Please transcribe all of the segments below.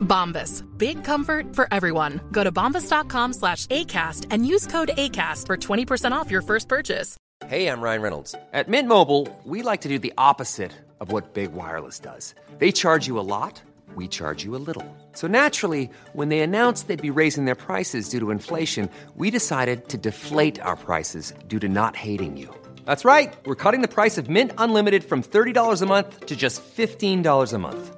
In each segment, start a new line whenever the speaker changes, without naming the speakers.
Bombas. Big comfort for everyone. Go to bombas.com slash ACAST and use code ACAST for 20% off your first purchase.
Hey, I'm Ryan Reynolds. At Mint Mobile, we like to do the opposite of what Big Wireless does. They charge you a lot, we charge you a little. So naturally, when they announced they'd be raising their prices due to inflation, we decided to deflate our prices due to not hating you. That's right. We're cutting the price of Mint Unlimited from $30 a month to just $15 a month.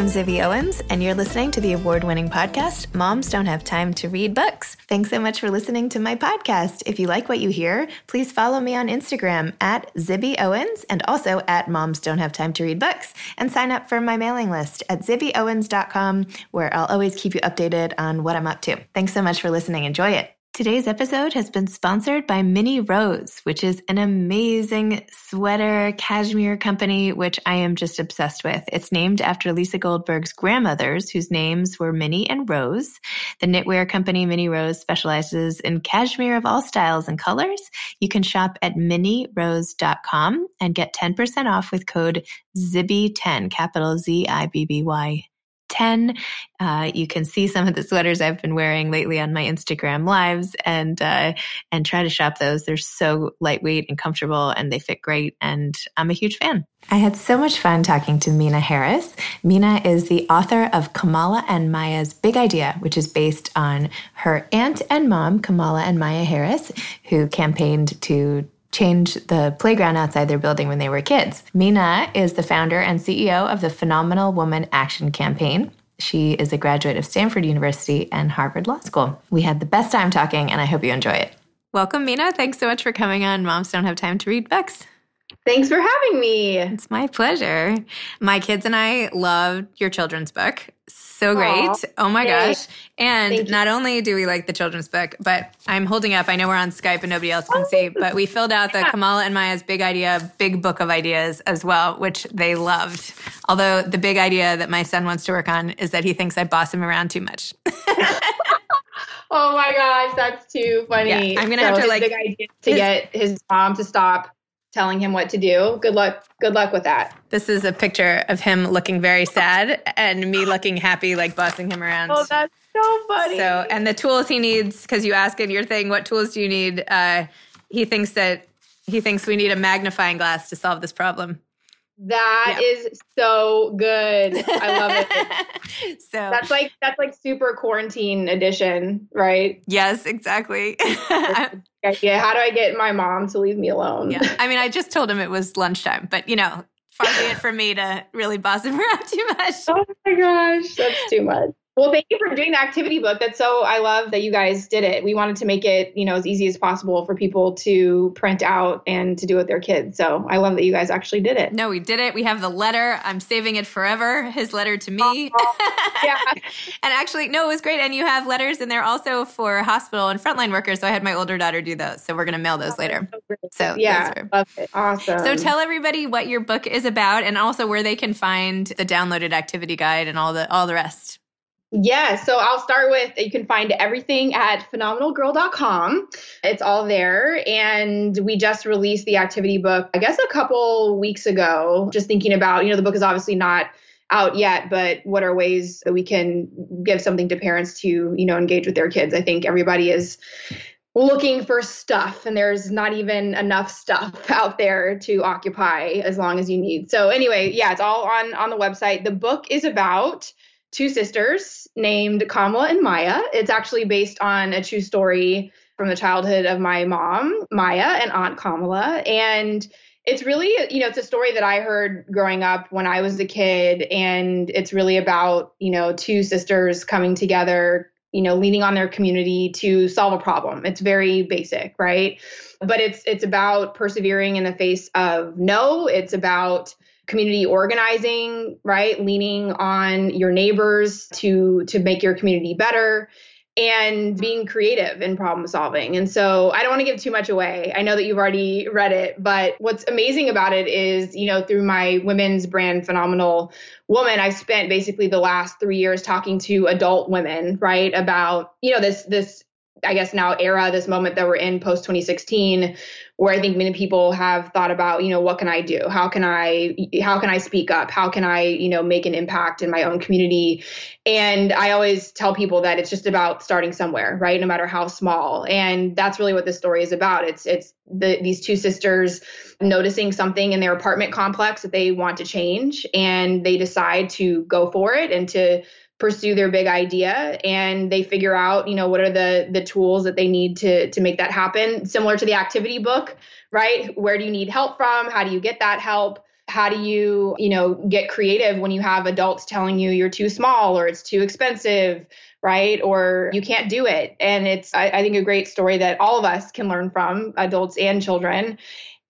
I'm Zibby Owens, and you're listening to the award winning podcast, Moms Don't Have Time to Read Books. Thanks so much for listening to my podcast. If you like what you hear, please follow me on Instagram at Zibby Owens and also at Moms Don't Have Time to Read Books, and sign up for my mailing list at zibbyowens.com, where I'll always keep you updated on what I'm up to. Thanks so much for listening. Enjoy it. Today's episode has been sponsored by Minnie Rose, which is an amazing sweater cashmere company, which I am just obsessed with. It's named after Lisa Goldberg's grandmothers, whose names were Minnie and Rose. The knitwear company Minnie Rose specializes in cashmere of all styles and colors. You can shop at minnierose.com and get 10% off with code ZIBBY10, capital Z I B B Y 10. Uh, you can see some of the sweaters I've been wearing lately on my Instagram lives and, uh, and try to shop those. They're so lightweight and comfortable and they fit great. And I'm a huge fan. I had so much fun talking to Mina Harris. Mina is the author of Kamala and Maya's Big Idea, which is based on her aunt and mom, Kamala and Maya Harris, who campaigned to change the playground outside their building when they were kids. Mina is the founder and CEO of the Phenomenal Woman Action Campaign. She is a graduate of Stanford University and Harvard Law School. We had the best time talking, and I hope you enjoy it. Welcome, Mina. Thanks so much for coming on Moms Don't Have Time to Read Books.
Thanks for having me.
It's my pleasure. My kids and I loved your children's book. So great.
Aw,
oh my
yay.
gosh. And not only do we like the children's book, but I'm holding up, I know we're on Skype and nobody else can see, oh, but we filled out the Kamala and Maya's big idea, big book of ideas as well, which they loved. Although the big idea that my son wants to work on is that he thinks I boss him around too much.
Oh my gosh, that's too funny.
Yeah, I'm gonna have to, like-
big idea to
his-
get his mom to stop telling him what to do. Good luck. Good luck with that.
This is a picture of him looking very sad and me looking happy, like bossing him around.
Oh, that's so funny.
So, and the tools he needs, because you ask in your thing, what tools do you need? Uh, he thinks that he thinks we need a magnifying glass to solve this problem.
That is so good. I love it.
so
That's like that's like super quarantine edition, right?
yes, exactly.
Yeah. How do I get my mom to leave me alone?
yeah, I mean, I just told him it was lunchtime, but you know, far be it from me to really boss him around too much.
Oh my gosh, that's too much. Well, thank you for doing the activity book. That's so, I love that you guys did it. We wanted to make it, you know, as easy as possible for people to print out and to do with their kids. So I love that you guys actually did it.
No, we did it. We have the letter. I'm saving it forever. His letter to me. yeah. and actually, no, it was great. And you have letters in there also for hospital and frontline workers. So I had my older daughter do those. So we're going to mail those oh, later. So, so
yeah, love it. Awesome.
So tell everybody what your book is about and also where they can find the downloaded activity guide and all the all the rest.
Yeah, so I'll start with you can find everything at phenomenalgirl.com. It's all there. And we just released the activity book, I guess, a couple weeks ago. Just thinking about, you know, the book is obviously not out yet, but what are ways that we can give something to parents to, you know, engage with their kids? I think everybody is looking for stuff and there's not even enough stuff out there to occupy as long as you need. So anyway, yeah, it's all on on the website. The book is about two sisters named Kamala and Maya. It's actually based on a true story from the childhood of my mom, Maya, and Aunt Kamala. And it's really, you know, it's a story that I heard growing up when I was a kid. And it's really about, you know, two sisters coming together, you know, leaning on their community to solve a problem. It's very basic, right? But it's it's about persevering in the face of no. It's about community organizing, right? Leaning on your neighbors to to make your community better and being creative in problem solving. And so I don't want to give too much away. I know that you've already read it, but what's amazing about it is, you know, through my women's brand Phenomenal Woman, I've spent basically the last 3 years talking to adult women, right, about, you know, this this I guess now era, this moment that we're in post 2016, where I think many people have thought about, you know, what can I do? How can I how can I speak up? How can I, you know, make an impact in my own community? And I always tell people that it's just about starting somewhere, right? No matter how small. And that's really what this story is about. It's it's the, these two sisters noticing something in their apartment complex that they want to change and they decide to go for it and to pursue their big idea and they figure out you know what are the the tools that they need to to make that happen. Similar to the activity book right? Where do you need help from? How do you get that help? How do you you know get creative when you have adults telling you you're too small or it's too expensive right? Or you can't do it. And it's I, I think a great story that all of us can learn from adults and children.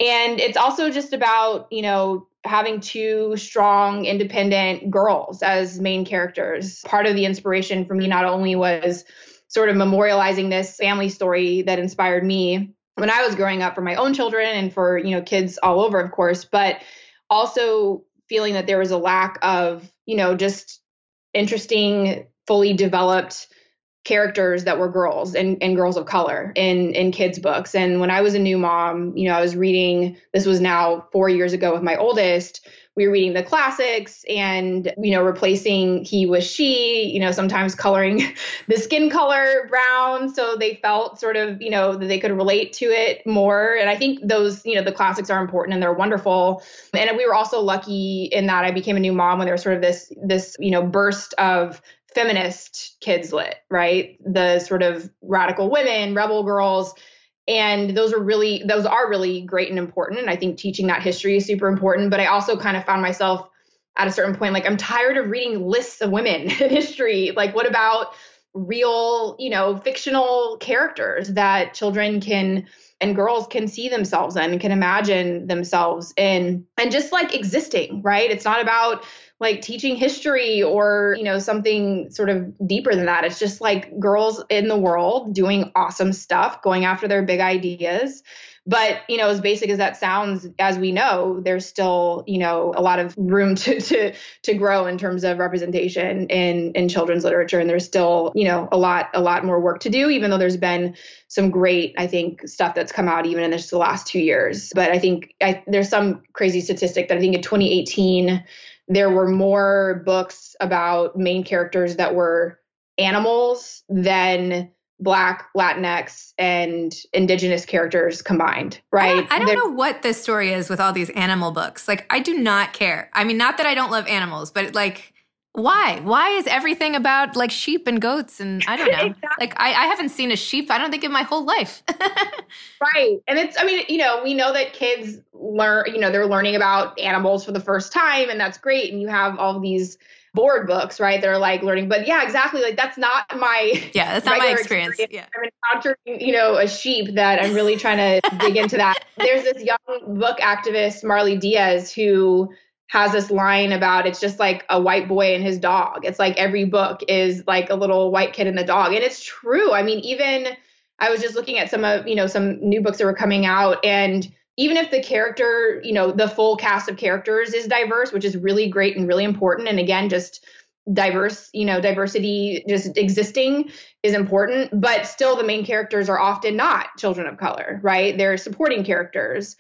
And it's also just about you know having two strong, independent girls as main characters. Part of the inspiration for me not only was sort of memorializing this family story that inspired me when I was growing up for my own children and for, you know, kids all over, of course, but also feeling that there was a lack of, you know, just interesting, fully developed characters that were girls and, and girls of color in in kids books. And when i was a new mom you know i was reading this was now four years ago with my oldest we were reading the classics and you know replacing he was she you know sometimes coloring the skin color brown. So they felt sort of you know that they could relate to it more. And i think those you know the classics are important and they're wonderful. And we were also lucky in that i became a new mom when there was sort of this this you know burst of feminist kids lit, right? The sort of radical women, rebel girls. And those are really, those are really great and important. And I think teaching that history is super important. But I also kind of found myself at a certain point, like, I'm tired of reading lists of women in history. Like, what about real, you know, fictional characters that children can and girls can see themselves in and can imagine themselves in and just like existing, right? It's not about like teaching history or you know something sort of deeper than that it's just like girls in the world doing awesome stuff going after their big ideas but you know as basic as that sounds as we know there's still you know a lot of room to to to grow in terms of representation in in children's literature. And there's still you know a lot a lot more work to do even though there's been some great i think stuff that's come out even in just the last two years. But i think I, there's some crazy statistic that i think in 2018 there were more books about main characters that were animals than black latinx and indigenous characters combined right
i don't, I don't know what this story is with all these animal books. Like i do not care. I mean not that i don't love animals but like why? Why is everything about like sheep and goats and i don't know. Exactly. like I, I haven't seen a sheep i don't think in my whole life.
Right and it's i mean you know we know that kids learn you know they're learning about animals for the first time and that's great and you have all these board books, right? They're like learning, but yeah, exactly. Like that's not my
yeah, that's not my experience. experience. Yeah.
I'm encountering, you know, a sheep that I'm really trying to dig into that. There's this young book activist, Marley Dias, who has this line about it's just like a white boy and his dog. It's like every book is like a little white kid and the dog. And it's true. I mean, even I was just looking at some of, you know, some new books that were coming out and even if the character, you know, the full cast of characters is diverse, which is really great and really important. And again, just diverse, you know, diversity just existing is important, but still the main characters are often not children of color, right? They're supporting characters.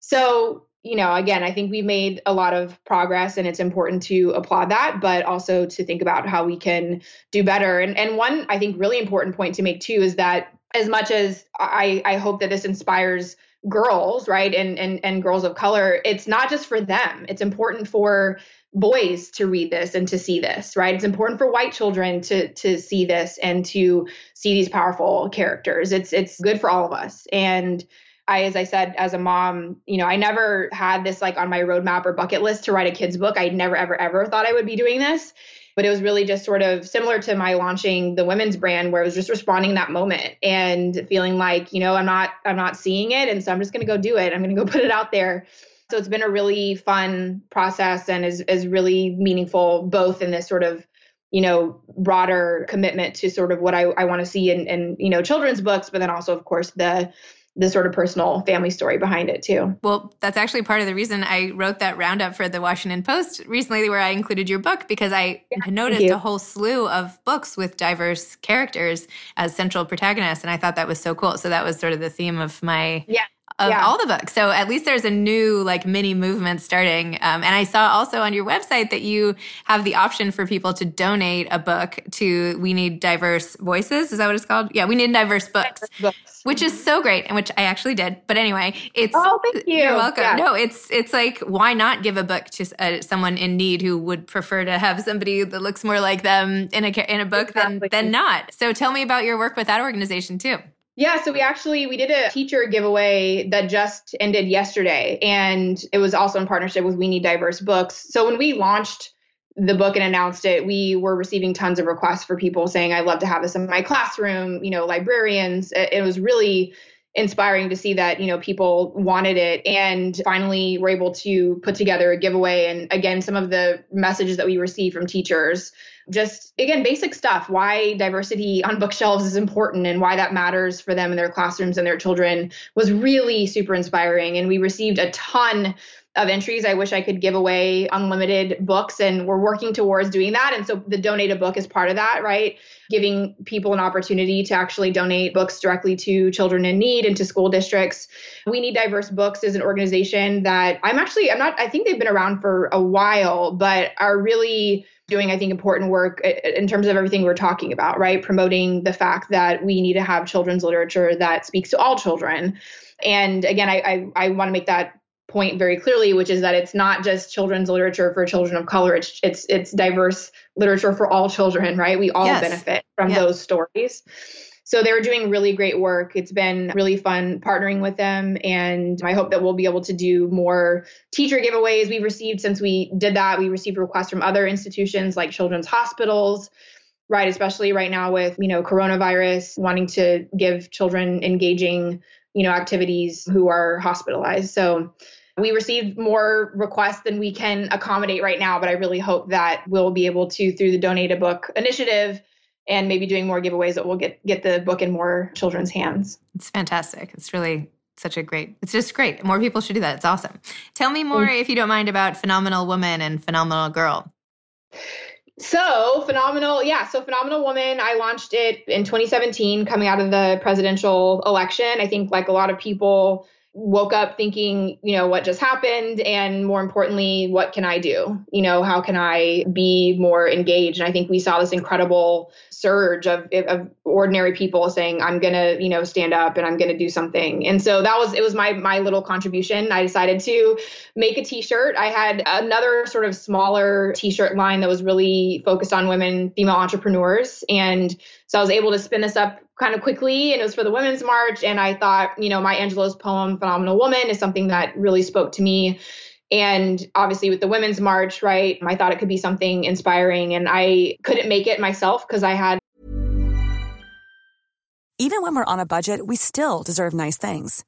So, you know, again, I think we've made a lot of progress and it's important to applaud that, but also to think about how we can do better. And and one I think really important point to make too is that as much as I, I hope that this inspires girls, right, and, and and girls of color, it's not just for them. It's important for boys to read this and to see this, right? It's important for white children to to see this and to see these powerful characters. It's it's good for all of us. And I, as I said, as a mom, you know, I never had this like on my roadmap or bucket list to write a kid's book. I never, ever, ever thought I would be doing this but it was really just sort of similar to my launching the women's brand where I was just responding that moment and feeling like, you know, I'm not I'm not seeing it and so I'm just going to go do it. I'm going to go put it out there. So it's been a really fun process and is is really meaningful both in this sort of you know broader commitment to sort of what I, I want to see in, in you know children's books but then also of course the the sort of personal family story behind it too.
Well, that's actually part of the reason I wrote that roundup for the Washington Post recently where I included your book because I yeah, noticed a whole slew of books with diverse characters as central protagonists and I thought that was so cool. So that was sort of the theme of my
yeah
of
yeah.
all the books. So at least there's a new like mini movement starting. Um, and I saw also on your website that you have the option for people to donate a book to We Need Diverse Voices. Is that what it's called? Yeah, We Need Diverse Books. Diverse books. Which is so great, and which I actually did. But anyway, it's
oh, thank you.
You're welcome. Yeah. No, it's it's like why not give a book to uh, someone in need who would prefer to have somebody that looks more like them in a in a book exactly. than than not. So tell me about your work with that organization too.
Yeah, so we actually we did a teacher giveaway that just ended yesterday and it was also in partnership with We Need Diverse Books. So when we launched the book and announced it, we were receiving tons of requests for people saying I'd love to have this in my classroom, you know, librarians. It was really inspiring to see that you know people wanted it and finally were able to put together a giveaway. And again some of the messages that we received from teachers just again basic stuff why diversity on bookshelves is important and why that matters for them in their classrooms and their children was really super inspiring. And we received a ton of entries. I wish I could give away unlimited books, and we're working towards doing that. And so the donate a book is part of that, right? Giving people an opportunity to actually donate books directly to children in need and to school districts. We Need Diverse Books is an organization that I'm actually, I'm not, I think they've been around for a while, but are really doing, I think, important work in terms of everything we're talking about, right? Promoting the fact that we need to have children's literature that speaks to all children. And again, I, I, I want to make that point very clearly, which is that it's not just children's literature for children of color. It's it's it's diverse literature for all children, right? We all yes. benefit from yeah. those stories. So they're doing really great work. It's been really fun partnering with them. And I hope that we'll be able to do more teacher giveaways. We've received, since we did that, we received requests from other institutions like children's hospitals, right? Especially right now with, you know, coronavirus, wanting to give children engaging, you know, activities who are hospitalized. So we received more requests than we can accommodate right now, but I really hope that we'll be able to, through the Donate a Book initiative, and maybe doing more giveaways that will get get the book in more children's hands.
It's fantastic. It's really such a great. It's just great. More people should do that. It's awesome. Tell me more, if you don't mind, about Phenomenal Woman and Phenomenal Girl.
So phenomenal, yeah. So phenomenal woman. I launched it in 2017, coming out of the presidential election. I think, like a lot of people, woke up thinking, you know, what just happened? And more importantly, what can I do? You know, how can I be more engaged? And I think we saw this incredible surge of, of ordinary people saying, I'm going to, you know, stand up and I'm going to do something. And so that was, it was my, my little contribution. I decided to make a t-shirt. I had another sort of smaller t-shirt line that was really focused on women, female entrepreneurs. And so I was able to spin this up kind of quickly and it was for the women's march and i thought you know maya angelou's poem phenomenal woman is something that really spoke to me And obviously, with the Women's March, right, I thought it could be something inspiring. And I couldn't make it myself because I had.
Even when we're on a budget, we still deserve nice things.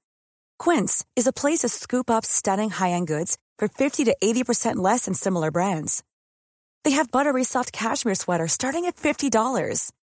Quince is a place to scoop up stunning high end goods for 50 to 80% less than similar brands. They have buttery soft cashmere sweaters starting at $50,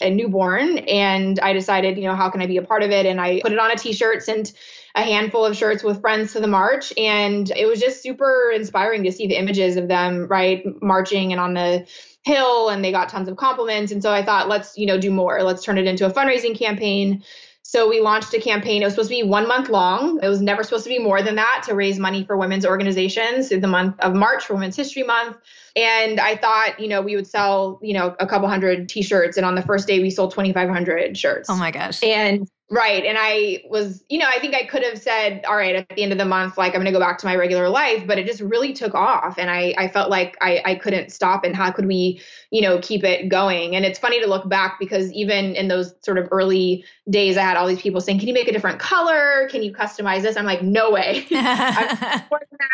A newborn, and I decided, you know, how can I be a part of it? And I put it on a T-shirt, sent a handful of shirts with friends to the march, and it was just super inspiring to see the images of them, right, marching and on the hill, and they got tons of compliments. And so I thought, let's, you know, do more. Let's turn it into a fundraising campaign. So we launched a campaign. It was supposed to be one month long. It was never supposed to be more than that to raise money for women's organizations in the month of March for Women's History Month. And I thought, you know, we would sell, you know, a couple hundred t-shirts. And on the first day we sold 2,500 shirts.
Oh my gosh.
And Right. And I was, you know, I think I could have said, all right, at the end of the month, like I'm going to go back to my regular life, but it just really took off. And I, I felt like I, I couldn't stop. And how could we, you know, keep it going? And it's funny to look back because even in those sort of early days, I had all these people saying, can you make a different color? Can you customize this? I'm like, no way.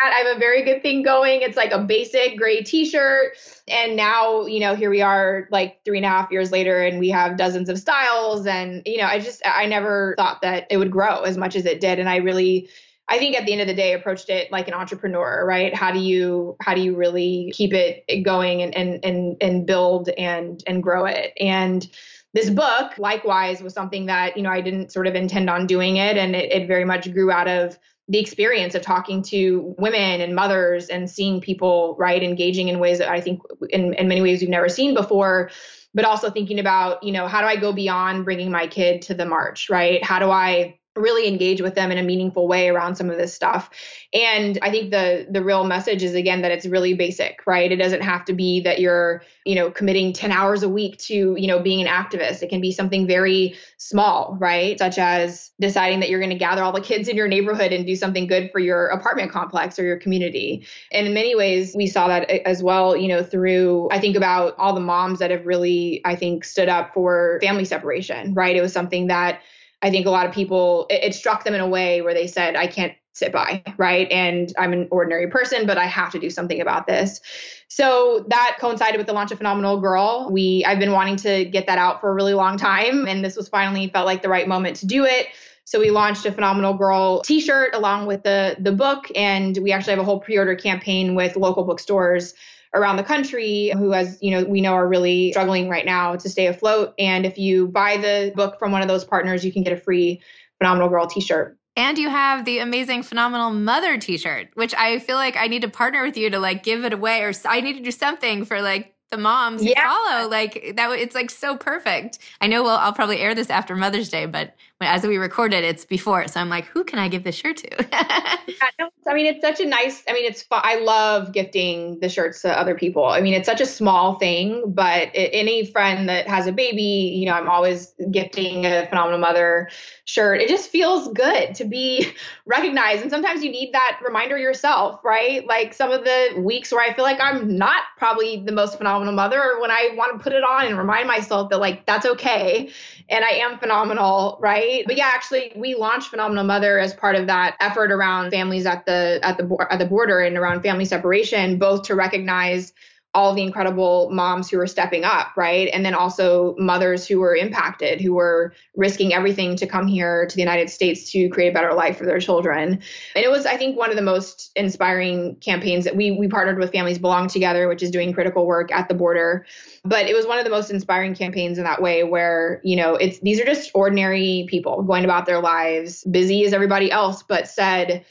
I have a very good thing going. It's like a basic gray t shirt. And now, you know, here we are like three and a half years later and we have dozens of styles. And, you know, I just, I never thought that it would grow as much as it did. And I really, I think at the end of the day approached it like an entrepreneur, right? How do you how do you really keep it going and and and and build and and grow it? And this book likewise was something that, you know, I didn't sort of intend on doing it and it, it very much grew out of the experience of talking to women and mothers and seeing people right engaging in ways that I think in, in many ways we've never seen before but also thinking about you know how do I go beyond bringing my kid to the march right? How do I really engage with them in a meaningful way around some of this stuff. And i think the the real message is again that it's really basic right? It doesn't have to be that you're you know committing 10 hours a week to you know being an activist. It can be something very small right? Such as deciding that you're going to gather all the kids in your neighborhood and do something good for your apartment complex or your community. And in many ways we saw that as well you know through i think about all the moms that have really i think stood up for family separation right? It was something that I think a lot of people, it, it, struck them in a way where they said, I can't sit by, right? And I'm an ordinary person, but I have to do something about this. So that coincided with the launch of Phenomenal Girl. We, I've been wanting to get that out for a really long time, and this was finally felt like the right moment to do it. So we launched a Phenomenal Girl T-shirt along with the the book, and we actually have a whole pre-order campaign with local bookstores around the country who as you know we know are really struggling right now to stay afloat. And if you buy the book from one of those partners you can get a free phenomenal girl t-shirt.
And you have the amazing phenomenal mother t-shirt which i feel like i need to partner with you to like give it away or i need to do something for like the moms yeah. follow. Like that it's like so perfect. I know well i'll probably air this after mother's day but as we recorded it's before so i'm like who can i give this shirt to?
Yeah, no, i mean it's such a nice i mean it's i love gifting the shirts to other people. I mean it's such a small thing but it, any friend that has a baby you know i'm always gifting a phenomenal mother shirt. It just feels good to be recognized and sometimes you need that reminder yourself right? Like some of the weeks where i feel like i'm not probably the most phenomenal mother or when i want to put it on and remind myself that like that's okay and I am phenomenal, right? But yeah, actually, we launched Phenomenal Mother as part of that effort around families at the at the at the border and around family separation, both to recognize all the incredible moms who were stepping up, right? And then also mothers who were impacted, who were risking everything to come here to the United States to create a better life for their children. And it was, I think, one of the most inspiring campaigns that we we partnered with Families Belong Together, which is doing critical work at the border. But it was one of the most inspiring campaigns in that way where, you know, it's these are just ordinary people going about their lives, busy as everybody else, but said,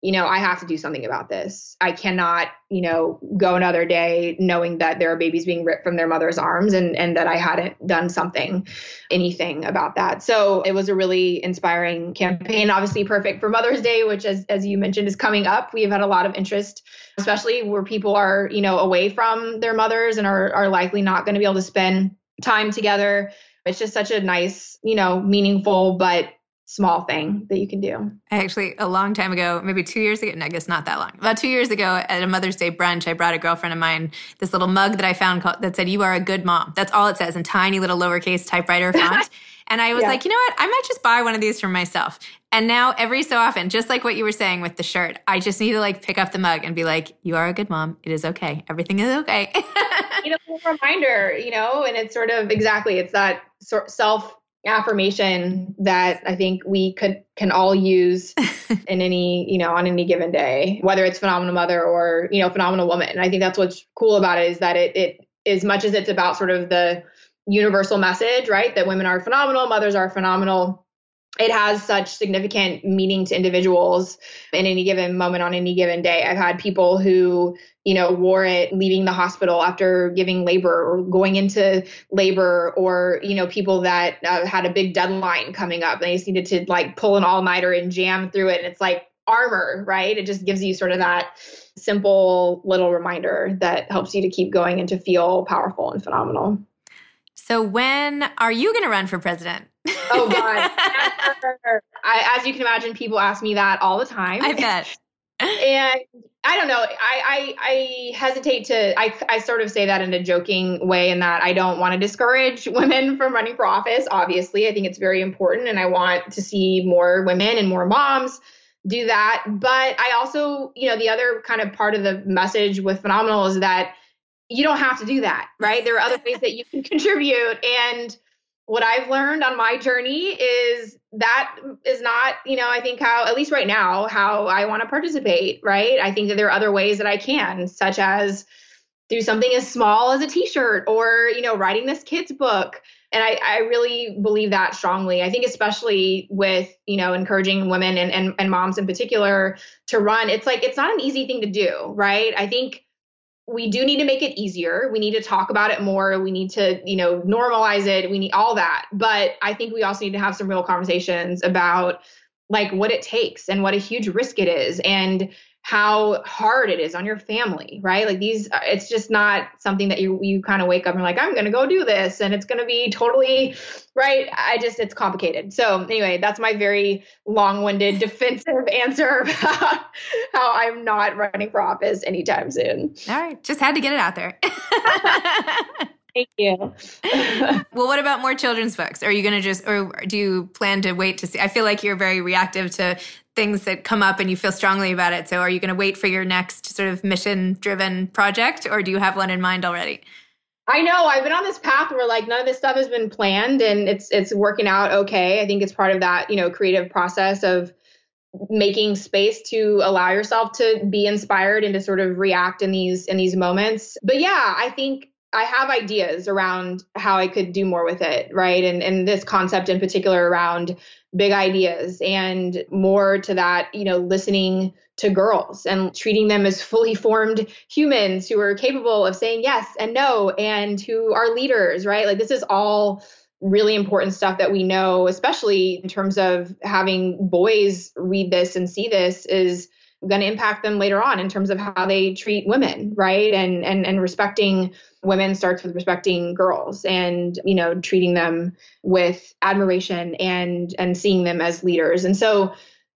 you know, I have to do something about this. I cannot, you know, go another day knowing that there are babies being ripped from their mother's arms and, and that I hadn't done something, anything about that. So it was a really inspiring campaign, obviously perfect for Mother's Day, which as, as you mentioned is coming up. We've had a lot of interest, especially where people are, you know, away from their mothers and are, are likely not going to be able to spend time together. It's just such a nice, you know, meaningful, but small thing that you can do.
I actually, a long time ago, maybe two years ago, no, I guess not that long, about two years ago at a Mother's Day brunch, I brought a girlfriend of mine this little mug that I found called, that said, You are a good mom. That's all it says in tiny little lowercase typewriter font. and I was yeah. like, You know what? I might just buy one of these for myself. And now every so often, just like what you were saying with the shirt, I just need to like pick up the mug and be like, You are a good mom. It is okay. Everything is okay.
you know, a reminder, you know, and it's sort of exactly, it's that self affirmation that I think we could can all use in any, you know, on any given day, whether it's phenomenal mother or, you know, phenomenal woman. And I think that's what's cool about it is that it it as much as it's about sort of the universal message, right? That women are phenomenal, mothers are phenomenal it has such significant meaning to individuals in any given moment on any given day. I've had people who, you know, wore it leaving the hospital after giving labor or going into labor, or, you know, people that uh, had a big deadline coming up. And they just needed to like pull an all nighter and jam through it. And it's like armor, right? It just gives you sort of that simple little reminder that helps you to keep going and to feel powerful and phenomenal.
So, when are you going to run for president?
Oh God! I, as you can imagine, people ask me that all the time.
I bet.
and I don't know. I, I, I hesitate to. I I sort of say that in a joking way, in that I don't want to discourage women from running for office. Obviously, I think it's very important, and I want to see more women and more moms do that. But I also, you know, the other kind of part of the message with Phenomenal is that you don't have to do that, right? There are other ways that you can contribute and what I've learned on my journey is that is not, you know, I think how, at least right now, how I want to participate, right? I think that there are other ways that I can, such as do something as small as a t shirt or, you know, writing this kid's book. And I, I really believe that strongly. I think, especially with, you know, encouraging women and, and, and moms in particular to run, it's like, it's not an easy thing to do, right? I think we do need to make it easier. We need to talk about it more. We need to, you know, normalize it. We need all that. But I think we also need to have some real conversations about like what it takes and what a huge risk it is and how hard it is on your family, right? Like these, it's just not something that you you kind of wake up and like, I'm going to go do this, and it's going to be totally right. I just, it's complicated. So anyway, that's my very long-winded defensive answer about how I'm not running for office anytime soon.
All right, just had to get it out there.
Thank you.
well, what about more children's books? Are you going to just, or do you plan to wait to see? I feel like you're very reactive to things that come up and you feel strongly about it. So, are you going to wait for your next sort of mission driven project, or do you have one in mind already?
I know I've been on this path where like none of this stuff has been planned and it's it's working out okay. I think it's part of that, you know, creative process of making space to allow yourself to be inspired and to sort of react in these in these moments. But yeah, I think I have ideas around how I could do more with it, right? And and this concept in particular around big ideas and more to that, you know, listening to girls and treating them as fully formed humans who are capable of saying yes and no and who are leaders, right? Like this is all really important stuff that we know, especially in terms of having boys read this and see this is going to impact them later on in terms of how they treat women, right? And and and respecting women starts with respecting girls and you know treating them with admiration and and seeing them as leaders. And so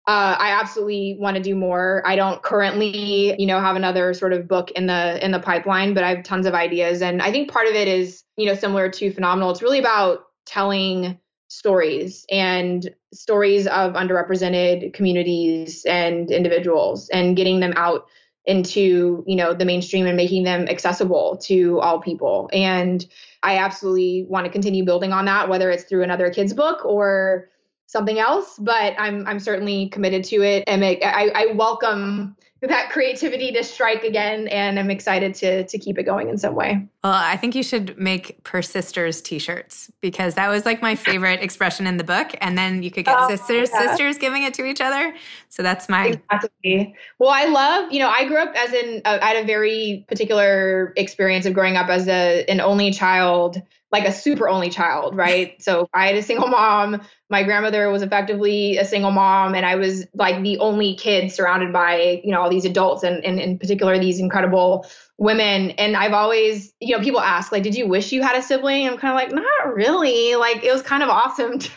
uh, I absolutely want to do more. I don't currently, you know, have another sort of book in the in the pipeline, but I have tons of ideas. And I think part of it is, you know, similar to Phenomenal. It's really about telling stories and stories of underrepresented communities and individuals and getting them out into you know the mainstream and making them accessible to all people. And i absolutely want to continue building on that whether it's through another kids book or something else but i'm i'm certainly committed to it. And I, I welcome that creativity to strike again and i'm excited to to keep it going in some way
well i think you should make persisters t-shirts because that was like my favorite expression in the book and then you could get oh, sisters yeah. sisters giving it to each other so that's my
exactly well i love you know i grew up as in uh, i had a very particular experience of growing up as a an only child like a super only child, right? So I had a single mom. My grandmother was effectively a single mom, and I was like the only kid surrounded by, you know, all these adults and, and in particular these incredible women. And I've always, you know, people ask, like, did you wish you had a sibling? I'm kind of like, not really. Like, it was kind of awesome. To,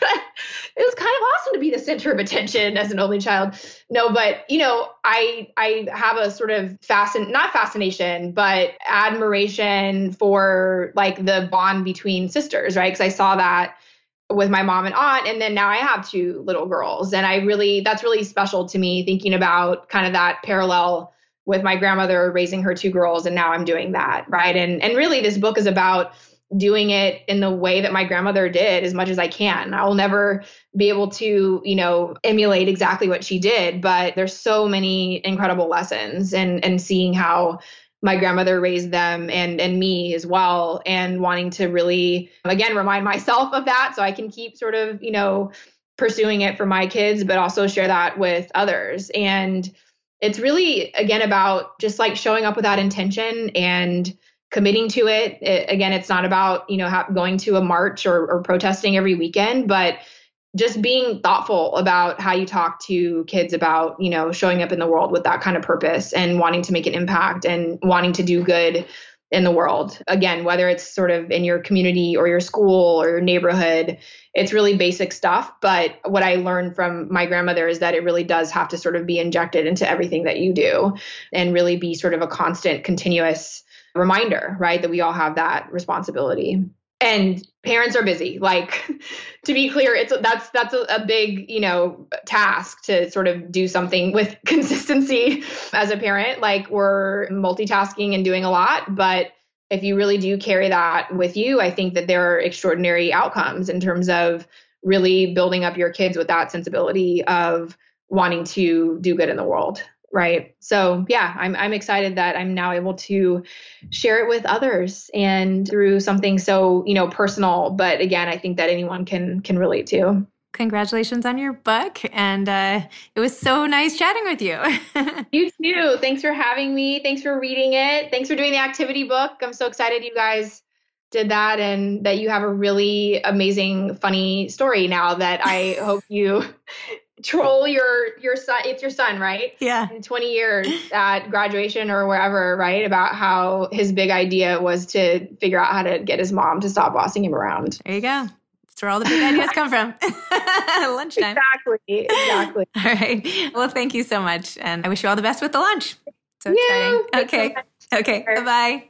it was kind of awesome to be the center of attention as an only child. No, but you know, I I have a sort of fascin not fascination, but admiration for like the bond between sisters, right? Because I saw that with my mom and aunt and then now i have two little girls and i really that's really special to me thinking about kind of that parallel with my grandmother raising her two girls and now I'm doing that, right? And and really this book is about doing it in the way that my grandmother did as much as I can. I will never be able to, you know, emulate exactly what she did, but there's so many incredible lessons and and seeing how my grandmother raised them and and me as well and wanting to really again remind myself of that so I can keep sort of, you know, pursuing it for my kids but also share that with others. And it's really again about just like showing up with that intention and committing to it. it again, it's not about you know going to a march or, or protesting every weekend, but just being thoughtful about how you talk to kids about you know showing up in the world with that kind of purpose and wanting to make an impact and wanting to do good in the world. Again, whether it's sort of in your community or your school or your neighborhood, it's really basic stuff. But what I learned from my grandmother is that it really does have to sort of be injected into everything that you do and really be sort of a constant, continuous reminder, right? That we all have that responsibility and parents are busy. Like to be clear it's that's that's a, a, big you know task to sort of do something with consistency as a parent. Like we're multitasking and doing a lot but if you really do carry that with you i think that there are extraordinary outcomes in terms of really building up your kids with that sensibility of wanting to do good in the world right. So yeah i'm i'm excited that i'm now able to share it with others and through something so you know personal but again i think that anyone can can relate to.
Congratulations on your book and uh, it was so nice chatting with you.
You too. Thanks for having me. Thanks for reading it. Thanks for doing the activity book. I'm so excited you guys did that and that you have a really amazing funny story now that i hope you troll your your son it's your son right?
Yeah.
In 20 years at graduation or wherever right about how his big idea was to figure out how to get his mom to stop bossing him around.
There you go. That's where all the big ideas come from. Lunchtime.
Exactly exactly.
All right. Well thank you so much and i wish you all the best with the lunch. So exciting. okay so okay. bye-bye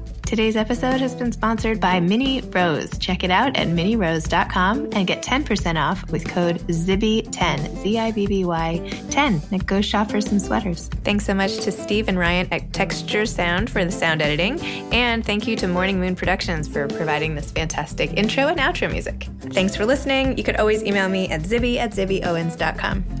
Today's episode has been sponsored by Minnie Rose. Check it out at minnierose.com and get 10% off with code ZIBBY10, Z I B B Y 10. And go shop for some sweaters. Thanks so much to Steve and Ryan at Texture Sound for the sound editing. And thank you to Morning Moon Productions for providing this fantastic intro and outro music. Thanks for listening. You could always email me at zibby at zibbyowens.com.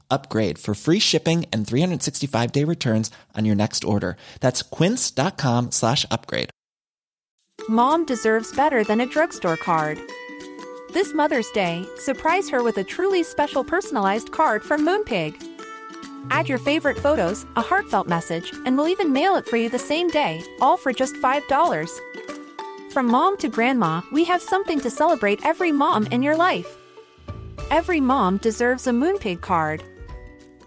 upgrade for free shipping and 365 day returns on your next order. That's quince.com slash upgrade.
Mom deserves better than a drugstore card. This Mother's Day, surprise her with a truly special personalized card from Moonpig. Add your favorite photos, a heartfelt message, and we'll even mail it for you the same day, all for just $5. From mom to grandma, we have something to celebrate every mom in your life. Every mom deserves a Moonpig card.